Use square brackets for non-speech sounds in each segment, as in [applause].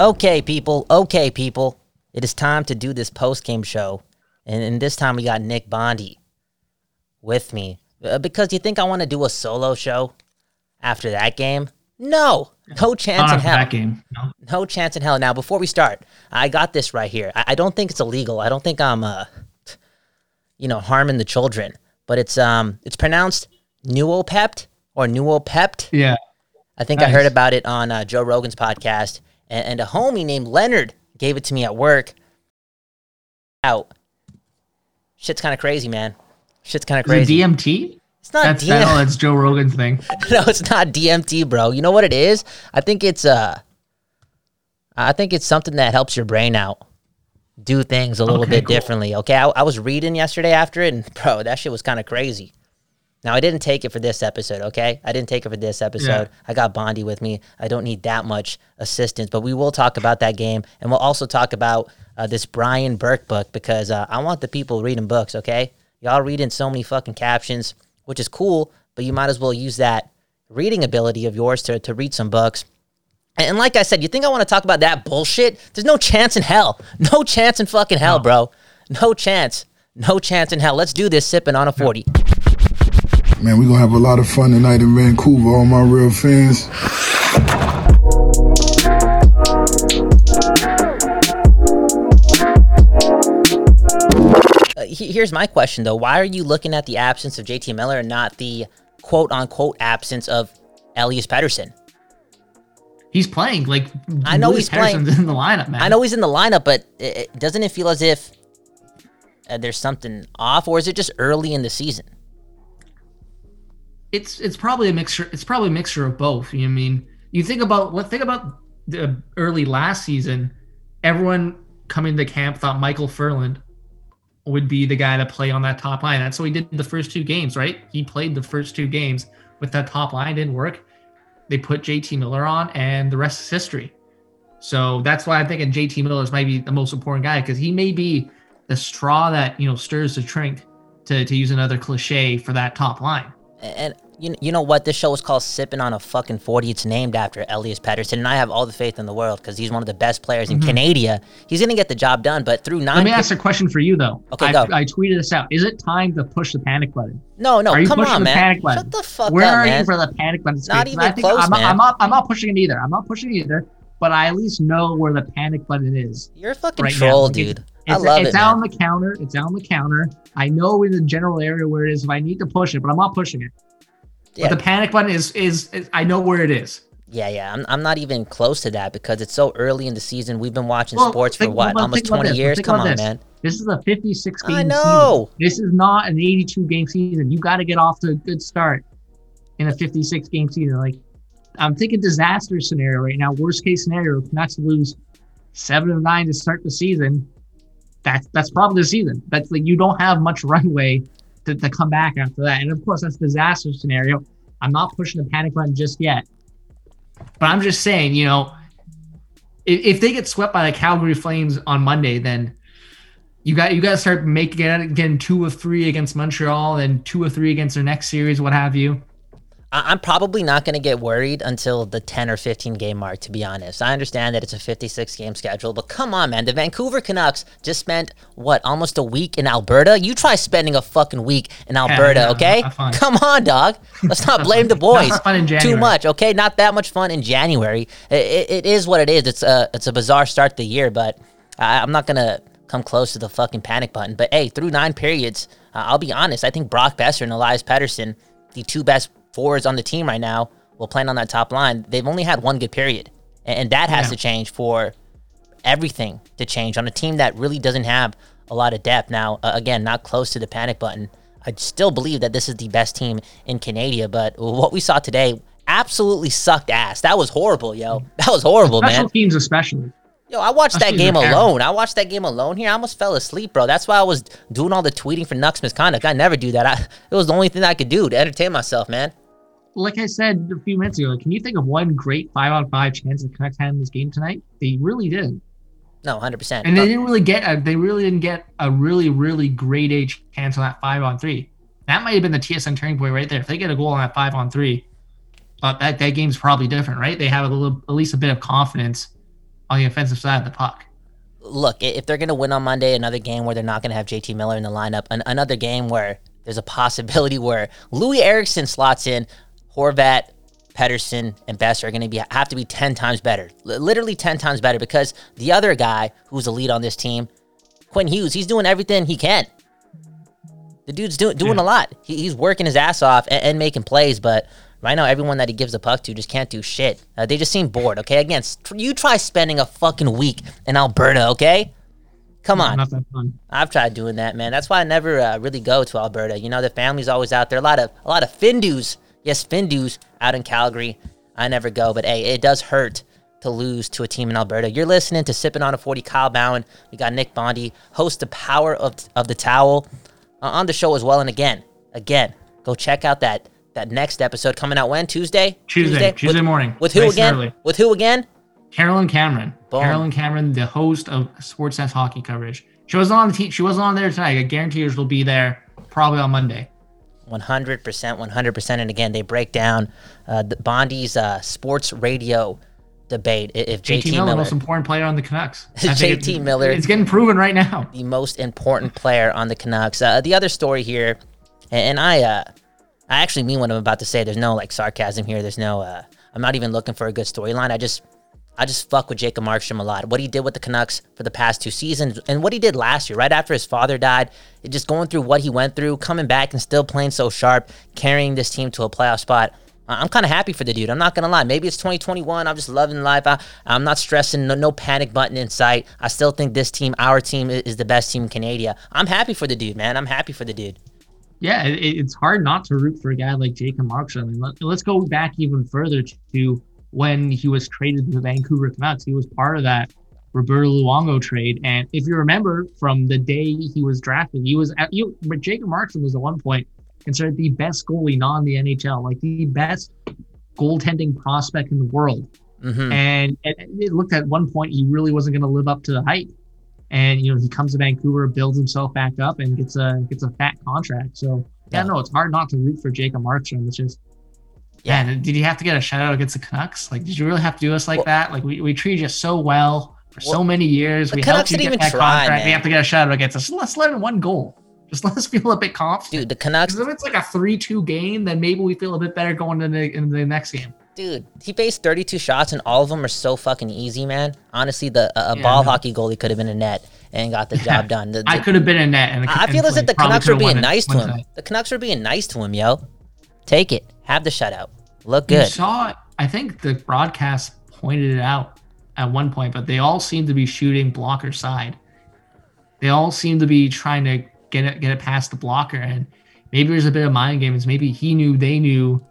Okay, people. Okay, people. It is time to do this post game show. And, and this time we got Nick Bondi with me. Uh, because you think I want to do a solo show after that game? No, no chance in hell. that game. No. No chance in hell. Now, before we start, I got this right here. I, I don't think it's illegal. I don't think I'm, uh, you know, harming the children. But it's um, it's pronounced Noopept or Noopept. Yeah. I think I heard about it on uh, Joe Rogan's podcast, and, and a homie named Leonard gave it to me at work. Out. Shit's kind of crazy, man. Shit's kind of crazy. DMT? it's not That's, that, oh, that's Joe Rogan's thing. [laughs] no, it's not DMT, bro. You know what it is? I think it's uh I think it's something that helps your brain out. Do things a little Okay, bit cool. differently. Okay. I, I was reading yesterday after it and [laughs] bro, that shit was kind of crazy. Now I didn't take it for this episode, okay? I didn't take it for this episode. I got Bondi with me. I don't need that much assistance, but we will talk about that game and we'll also talk about uh, this Brian Burke book because uh, I want the people reading books, okay? Y'all reading so many fucking captions, which is cool, but you might as well use that reading ability of yours to, to read some books. And, and like I said, you think I want to talk about that bullshit? There's no chance in hell. No chance in fucking hell, bro. No chance. No chance in hell. Let's do this sipping on a 40. Man, we're gonna have a lot of fun tonight in Vancouver, all my real fans. Uh, here's my question though. Why are you looking at the absence of JT Miller and not the quote unquote absence of Elias Pettersson? He's playing. Like, I know Louis he's playing. In the lineup, man. I know he's in the lineup, but it, it- doesn't it feel as if uh, there's something off, or is it just early in the season? It's it's probably a mixture. It's probably a mixture of both. You know I mean? You think about what think about the early last season. Everyone coming to camp thought Micheal Ferland would be the guy to play on that top line. That's what he did the first two games, right? He played the first two games with that top line. Didn't work. They put JT Miller on, and the rest is history. So that's why I'm thinking JT Miller might be the most important guy because he may be the straw that you know stirs the drink, to to use another cliche for that top line. And you, you know what? This show is called Sipping on a Fucking 40. It's named after Elias Pettersson, and I have all the faith in the world because he's one of the best players in Canada. He's going to get the job done, but through nine. Mm-hmm. Let me ask a question for you though. Okay, I, go. I tweeted this out. Is it time to push the panic button? no, no, Are you come pushing on, the man. panic button? Shut the fuck Where up, are man. you for the panic button? Not even I think close, I'm, man. I'm not. I'm not pushing it either. I'm not pushing it either. But I at least know where the panic button is. You're a fucking right troll, it's- dude. It's, I love it's it, out man. on the counter. It's out on the counter. I know in the general area where it is if I need to push it, but I'm not pushing it. Yeah. But the panic button is, is is I know where it is. Yeah, yeah. I'm, I'm not even close to that because it's so early in the season. We've been watching Well, sports for what? well, Almost 20 years? Think Come on, this. man. This is a 56 game I know. season. This is not an 82 game season. You got to get off to a good start in a 56 game season. Like I'm thinking disaster scenario right now. Worst case scenario, Canucks lose seven of nine to start the season. That's that's probably the season. That's like you don't have much runway to, to come back after that. And of course, that's a disaster scenario. I'm not pushing the panic button just yet. But I'm just saying, you know, if, if they get swept by the Calgary Flames on Monday, then you got you got to start making it again two of three against Montreal and two of three against their next series, what have you. I- I'm probably not going to get worried until the 10 or 15 game mark, to be honest. I understand that it's a 56 game schedule, but come on, man. The Vancouver Canucks just spent, what, almost a week in Alberta? You try spending a fucking week in Alberta, yeah, okay? Come on, dog. Let's not blame the [laughs] boys. Not fun in Too much, okay? Not that much fun in January. It, it, it is what it is. It's a, it's a bizarre start to the year, but I, I'm not going to come close to the fucking panic button. But hey, through nine periods, uh, I'll be honest. I think Brock Boeser and Elias Pettersson, the two best forwards on the team right now, will plan on that top line. They've only had one good period, and, and that has Yeah. to change for everything to change on a team that really doesn't have a lot of depth. Now, uh, again, not close to the panic button. I still believe that this is the best team in Canada, but what we saw today absolutely sucked ass. That was horrible, yo. That was horrible, Special man. teams, especially. Yo, I watched that game alone. I watched that game alone here. I almost fell asleep, bro. That's why I was doing all the tweeting for Nux misconduct. I never do that. I, it was the only thing I could do to entertain myself, man. Like I said a few minutes ago, can you think of one great five on five chance the Canucks had in this game tonight? They really did, No, hundred percent. and they uh, didn't really get. A, they really didn't get a really, really great A chance on that five on three. That might have been the TSN turning point right there. If they get a goal on that five on three, but that that game's probably different, right? They have a little, at least a bit of confidence on the offensive side of the puck. look, if they're going to win on Monday, another game where they're not going to have JT Miller in the lineup, an- another game where there's a possibility where Loui Eriksson slots in, Horvat, Pettersson, and Best are going to be have to be ten times better, Li- literally ten times better, because the other guy who's a lead on this team, Quinn Hughes, he's doing everything he can. The dude's doing doing Yeah. a lot. He, he's working his ass off and, and making plays, but right now everyone that he gives the puck to just can't do shit. Uh, they just seem bored. Okay, again, you try spending a fucking week in Alberta. Okay, come on. Not that fun. I've tried doing that, man. That's why I never uh, really go to Alberta. You know, the family's always out there. A lot of a lot of Findus, yes, Findus out in Calgary. I never go, but hey, it does hurt to lose to a team in Alberta. You're listening to Sipping on a 40. Kyle Bowen. We got Nick Bondi, host the Power of of the Towel, uh, on the show as well. And again, again, go check out that that next episode coming out when Tuesday. Tuesday, Tuesday with, morning. With who Nice again? With who again? Caroline Cameron. Boom. Caroline Cameron, the host of Sportsnet hockey coverage. She wasn't on the team. She wasn't on there tonight. I guarantee you she'll be there probably on Monday. 100%, 100%. And again, they break down uh, the Bondi's uh, sports radio debate. If JT, JT, Miller, Miller, most important player on the Canucks. [laughs] JT it- Miller. It's getting proven right now. [laughs] the most important player on the Canucks. Uh, the other story here, and, and I, uh, I actually mean what I'm about to say. There's no like sarcasm here. There's no. Uh, I'm not even looking for a good storyline. I just, I just fuck with Jacob Markstrom a lot. What he did with the Canucks for the past two seasons, and what he did last year, right after his father died, just going through what he went through, coming back and still playing so sharp, carrying this team to a playoff spot. I'm kind of happy for the dude. I'm not gonna lie. Maybe it's 2021. I'm just loving life. I, I'm not stressing. No, no panic button in sight. I still think this team, our team, is the best team in Canada. I'm happy for the dude, man. I'm happy for the dude. Yeah, it, it's hard not to root for a guy like Jacob Markstrom. I mean, let, let's go back even further to when he was traded to the Vancouver Canucks. He was part of that Roberto Luongo trade, and if you remember from the day he was drafted, he was at you. But Jacob Markstrom was at one point considered the best goalie non the NHL, like the best goaltending prospect in the world. hmm And it, it looked at one point he really wasn't going to live up to the hype. And you know he comes to Vancouver, builds himself back up, and gets a gets a fat contract. So yeah, Yeah. no, it's hard not to root for Jacob Markstrom. It's just Yeah. yeah. Did you have to get a shutout against the Canucks? Like, did you really have to do us like Well- that? Like we, we treated you so well for so many years. the we Canucks helped you didn't get even that try, contract. We have to get a shutout against us. Let's let in one goal. Just [laughs] let us feel a bit confident. Dude, the Canucks, if it's like a three-two game, then maybe we feel a bit better going into the, into the next game. dude, he faced 32 shots and all of them are so fucking easy, man. Honestly, the a, a Yeah, ball know. hockey goalie could have been a net and got the job [laughs] done. The- I could have been in net, and the, I feel as if the Canucks were being nice to him. The Canucks were being nice to him, yo. Take it. Have the shutout. Look good. You saw, I think the broadcast pointed it out at one point, but they all seem to be shooting blocker side. They all seem to be trying to get it get it past the blocker, and maybe there's a bit of mind games. Maybe he knew they knew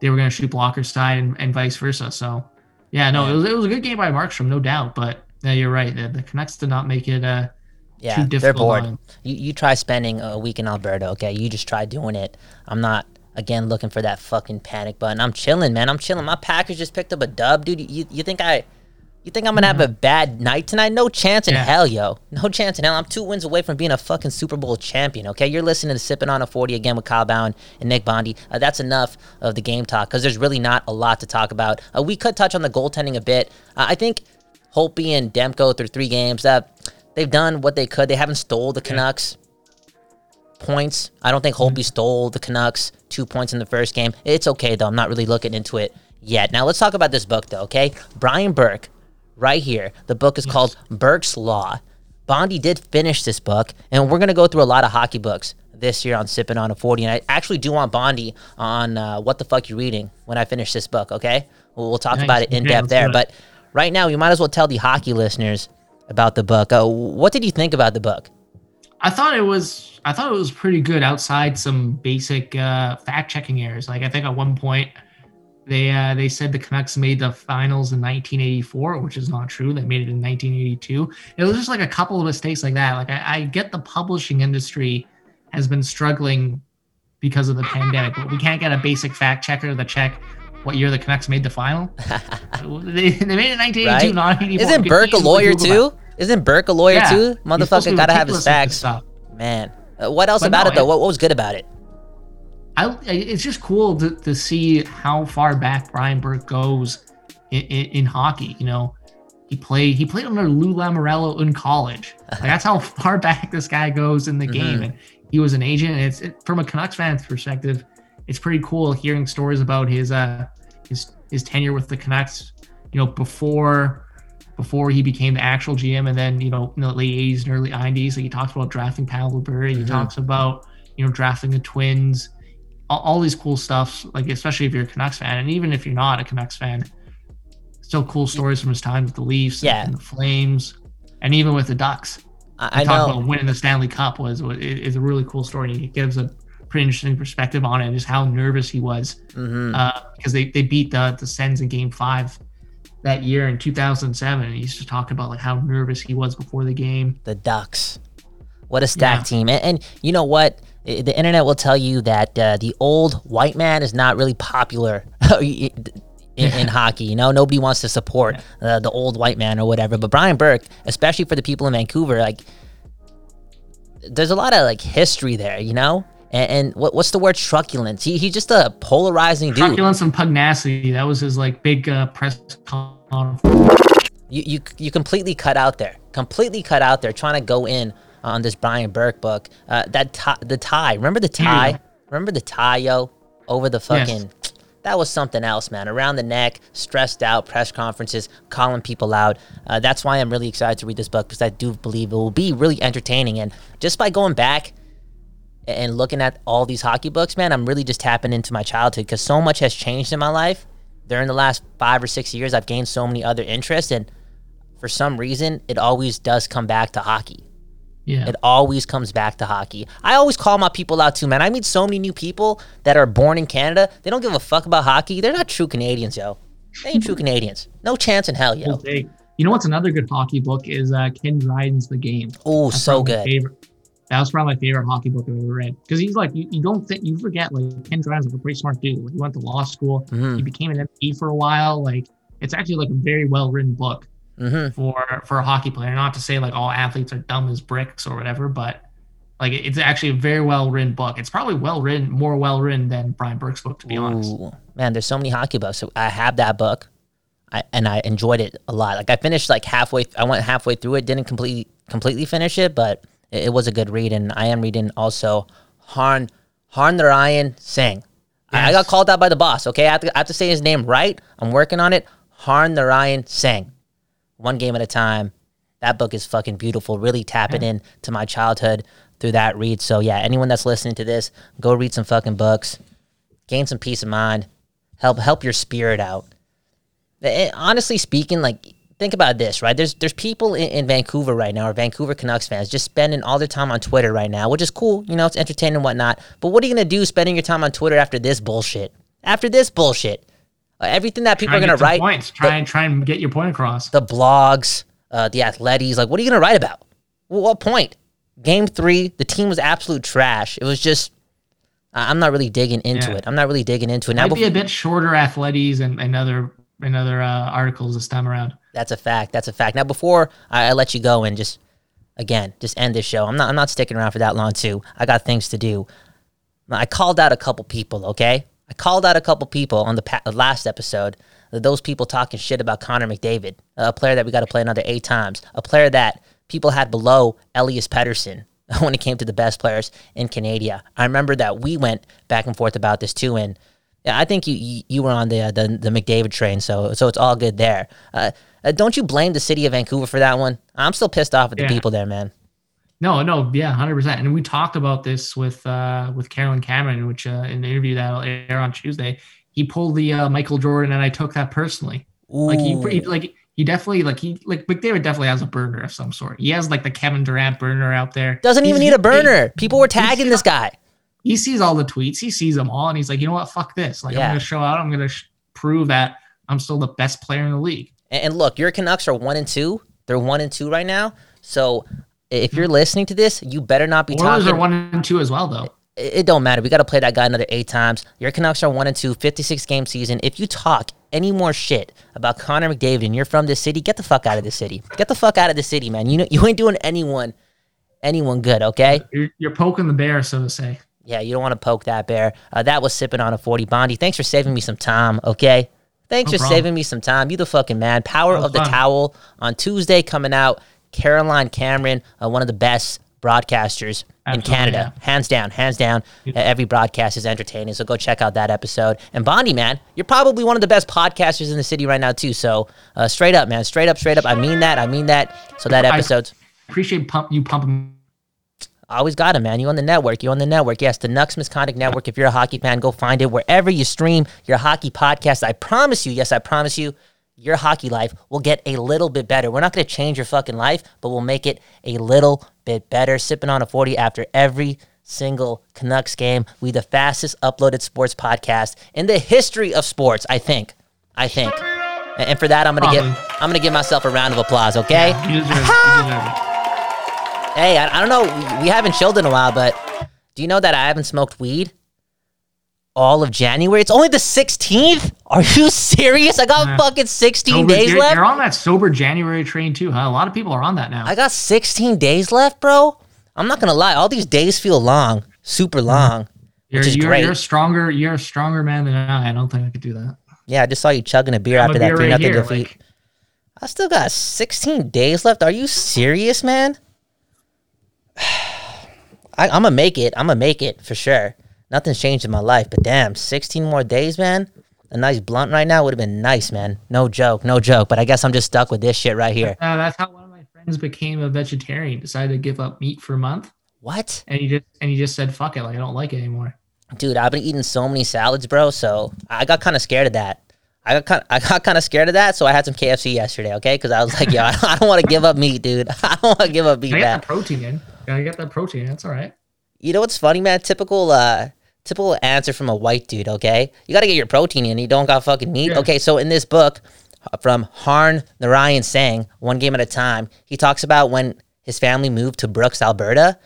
they were going to shoot blocker side, and, and vice versa. So, yeah, no, it was it was a good game by Markstrom, no doubt. But yeah, you're right. The, the Canucks did not make it. Uh, Yeah, too they're bored. You, you try spending a week in Alberta, okay? You just try doing it. I'm not, again, looking for that fucking panic button. I'm chilling, man. I'm chilling. My Packers just picked up a dub, dude. You, you think I. You think I'm gonna have a bad night tonight? No chance in Yeah. hell, yo. No chance in hell. I'm two wins away from being a fucking Super Bowl champion. Okay, you're listening to Sipping on a 40 again with Kyle Bowen and Nick Bondi. Uh, that's enough of the game talk because there's really not a lot to talk about. Uh, we could touch on the goaltending a bit. Uh, I think Holtby and Demko through three games. Uh, they've done what they could. They haven't stole the Canucks points. I don't think Holtby stole the Canucks two points in the first game. It's okay though. I'm not really looking into it yet. Now let's talk about this book though. Okay, Brian Burke, right here. The book is called Burke's Law. Bondi did finish this book, and we're gonna go through a lot of hockey books this year on Sipping on a 40. And I actually do want Bondi on uh, what the fuck you're reading when I finish this book. Okay, we'll, we'll talk Nice. about it in Okay, depth there. But right now, you might as well tell the hockey listeners about the book. Uh, what did you think about the book? I thought it was I thought it was pretty good outside some basic uh, fact checking errors. Like I think at one point They uh, they said the Canucks made the finals in 1984, which is not true. They made it in 1982. It was just like a couple of mistakes like that. Like I, I get the publishing industry has been struggling because of the pandemic, but we can't get a basic fact checker to check what year the Canucks made the final. [laughs] they, they made it 1982, Right? not 84. Isn't Burke a lawyer too? Isn't Burke a lawyer Yeah. too? You're to Motherfucker gotta have his facts. Man, Uh, what else But about no, it though? it- What, what was good about it? I, it's just cool to, to see how far back Brian Burke goes in, in, in hockey. You know, he played he played under Lou Lamoriello in college. [laughs] Like, that's how far back this guy goes in the game. And he was an agent. And it's it, from a Canucks fan's perspective, it's pretty cool hearing stories about his uh his his tenure with the Canucks. You know, before before he became the actual GM, and then you know in the late '80s and early '90s. Like he talks about drafting Pavel Bure. He Mhm. talks about you know drafting the Twins all, all these cool stuff, like especially if you're a Canucks fan, and even if you're not a Canucks fan, still cool stories from his time with the Leafs Yeah. and the Flames, and even with the Ducks. I, I Talk know. about winning the Stanley Cup was was- is a really cool story. It gives a pretty interesting perspective on it, just how nervous he was hmm uh, because they, they beat the the Sens in Game Five that year in 2007. And he used to talk about like how nervous he was before the game. the Ducks. What a stacked Yeah. team. And, and you know what? The internet will tell you that uh, the old white man is not really popular [laughs] in, in hockey. You know, nobody wants to support uh, the old white man or whatever. But Brian Burke, especially for the people in Vancouver, like, there's a lot of like history there, you know? And, and what, what's the word truculence? He, he's just a polarizing dude. Truculence and pugnacity. That was his like big uh, press conference. you, you you completely cut out there, completely cut out there, trying to go in on this Brian Burke book. Uh, that tie, the tie, remember the tie? Yeah. Remember the tie, yo, over the Yes. fucking. That was something else, man. Around the neck, stressed out, press conferences, calling people out. Uh, that's why I'm really excited to read this book because I do believe it will be really entertaining. And just by going back and looking at all these hockey books, man, I'm really just tapping into my childhood because so much has changed in my life. During the last five or six years, I've gained so many other interests, and for some reason, it always does come back to hockey. Yeah. It always comes back to hockey. I always call my people out too, man. I meet so many new people that are born in Canada. They don't give a fuck about hockey. They're not true Canadians, yo. They ain't true [laughs] Canadians. No chance in hell, yo. You know what's another good hockey book is uh, Ken Dryden's The Game. Oh, so good. Favorite. That was probably my favorite hockey book I've ever read because he's like you, you don't think you forget like Ken Dryden's like a pretty smart dude. Like, he went to law school. Mhm. He became an MP for a while. Like it's actually like a very well written book Mhm. for for a hockey player. Not to say like all athletes are dumb as bricks or whatever, but like it's actually a very well written book. It's probably well written, more well written than Brian Burke's book, to be honest. Man, there's so many hockey books. So I have that book, I, and I enjoyed it a lot. Like I finished like halfway. I went halfway through it. Didn't completely completely finish it, but it, it was a good read. And I am reading also Harn Harnarayan Singh. I, I got called out by the boss. Okay, I have, to, I have to say his name right. I'm working on it. Harnarayan Singh. One game at a time. That book is fucking beautiful. Really tapping in to my childhood through that read. So yeah, anyone that's listening to this, go read some fucking books gain some peace of mind, help help your spirit out. Eh, honestly speaking, like think about this, right? There's there's people in, in Vancouver right now, or Vancouver Canucks fans, just spending all their time on Twitter right now, which is cool, you know, it's entertaining and whatnot. But what are you gonna do spending your time on Twitter after this bullshit? After this bullshit, uh, everything that people are gonna write, points. Try and try and get your point across. the blogs, uh, the athletics, like what are you gonna write about? Well, what point? Game three, the team was absolute trash. It was just. I'm not really digging into Yeah. it. I'm not really digging into it now. Might be bef- a bit shorter athletes and, and other and other uh, articles this time around. That's a fact. That's a fact. Now, before I, I let you go and just again just end this show, I'm not. I'm not sticking around for that long too. I got things to do. I called out a couple people. Okay, I called out a couple people on the pa- last episode. Those people talking shit about Connor McDavid, a player that we got to play another eight times, a player that people had below Elias Pettersson [laughs] when it came to the best players in Canada. I remember that we went back and forth about this too, and yeah, I think you you, were on the, uh, the the McDavid train, so so it's all good there. Uh, uh, don't you blame the city of Vancouver for that one? I'm still pissed off at the people there, man. No, no, yeah, hundred percent. And we talked about this with uh with Caroline Cameron, which uh, in the interview that'll air on Tuesday, he pulled the uh, Michael Jordan, and I took that personally. Like he, he like he definitely like he like McDavid definitely has a burner of some sort. He has like the Kevin Durant burner out there. Doesn't even He's- need a burner. People were tagging this guy. He sees all the tweets. He sees them all, and he's like, you know what? Fuck this. Like Yeah. I'm gonna show out. I'm gonna sh- prove that I'm still the best player in the league. And, and look, your Canucks are one and two. They're one and two right now. So if you're listening to this, you better not be Oilers talking. are one and two as well, though. it it don't matter. We got to play that guy another eight times. Your Canucks are one and two, 56 game season. If you talk any more shit about Connor McDavid and you're from this city, get the fuck out of this city. Get the fuck out of this city, man. You know you ain't doing anyone anyone good. Okay. You're, you're poking the bear, so to say. Yeah, you don't want to poke that bear. Uh, that was sipping on a 40 Bondi. Thanks for saving me some time, okay? Thanks No for problem. saving me some time. You the fucking man. Power of the fun. Towel on Tuesday coming out. Caroline Cameron, uh, one of the best broadcasters in Absolutely, Canada. Hands down, hands down. Uh, Every broadcast is entertaining, so go check out that episode. And Bondi, man, you're probably one of the best podcasters in the city right now, too. So uh, straight up, man. Straight up, straight up. I mean that. I mean that. So that I- Appreciate pump you pumping. Always got him, man. You on the network. You on the network. Yes, the Nux Misconduct Network. If you're a hockey fan, go find it wherever you stream your hockey podcast. I promise you, yes, I promise you, your hockey life will get a little bit better. We're not going to change your fucking life, but we'll make it a little bit better. Sipping on a 40 after every single Canucks game. We the fastest uploaded sports podcast in the history of sports, I think. I think. And for that, I'm gonna give I'm gonna give myself a round of applause. Okay. You Hey, I, I don't know. We, we haven't chilled in a while, but do you know that I haven't smoked weed all of January? It's only the 16th. Are you [laughs] serious? I got Yeah. fucking 16 Sober- days you're, left. You're on that sober January train too, huh? A lot of people are on that now. I got 16 days left, bro. I'm not gonna lie. All these days feel long, super mm-hmm. long, you're, which is you're, great. you're a stronger. You're a stronger man than I. I don't think I could do that. Yeah, I just saw you chugging a beer I'm a after that beer three right nothing here, defeat. like- I still got 16 days left. Are you serious, man? [sighs] I, I'm gonna make it. I'm gonna make it for sure. Nothing's changed in my life, but damn, 16 more days, man. A nice blunt right now would have been nice, man. No joke, no joke. But I guess I'm just stuck with this shit right here. Uh, that's how one of my friends became a vegetarian. Decided to give up meat for a month, What, and he just and he just said, "Fuck it, like I don't like it anymore." dude? I've been eating so many salads, bro. So I got kind of scared of that. I got kind, I got kind of scared of that. So I had some KFC yesterday, okay? Because I was like, yo, [laughs] I don't want to give up meat, dude. [laughs] I don't want to give up meat, I get protein in. Gotta get that protein. in. That's all right. You know what's funny, man? Typical, uh, typical answer from a white dude. Okay, you got to get your protein in. You don't got fucking meat. Yeah. Okay, so in this book uh, from Harn Narayan Singh, one game at a time, he talks about when his family moved to Brooks, Alberta.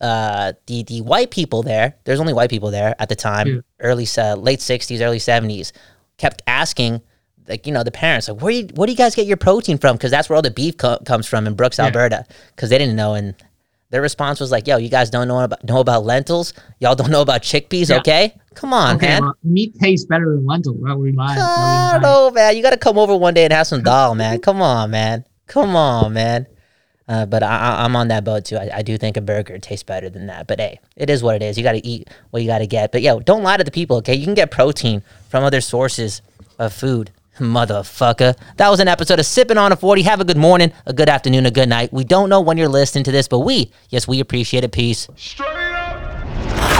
Uh, the the white people there, there's only white people there at the time, Yeah. early uh, late '60s, early '70s, kept asking. Like you know, the parents like, where you, where do you guys get your protein from? Because that's where all the beef co- comes from in Brooks, Yeah. Alberta. Because they didn't know, and their response was like, "Yo, you guys don't know about know about lentils. Y'all don't know about chickpeas. Yeah. Okay, come on, okay, man. well, meat tastes better than lentil. What were you buying? What I don't know, man. You got to come over one day and have some dal, man. Come on, man. Come on, man. Uh, but I, I, I'm on that boat too. I, I do think a burger tastes better than that. But hey, it is what it is. You got to eat what you got to get. But yo, don't lie to the people, okay? You can get protein from other sources of food. Motherfucker. That was an episode of Sipping on a 40. Have a good morning, a good afternoon, a good night. We don't know when you're listening to this, but we, yes, we appreciate it. Peace. Straight up.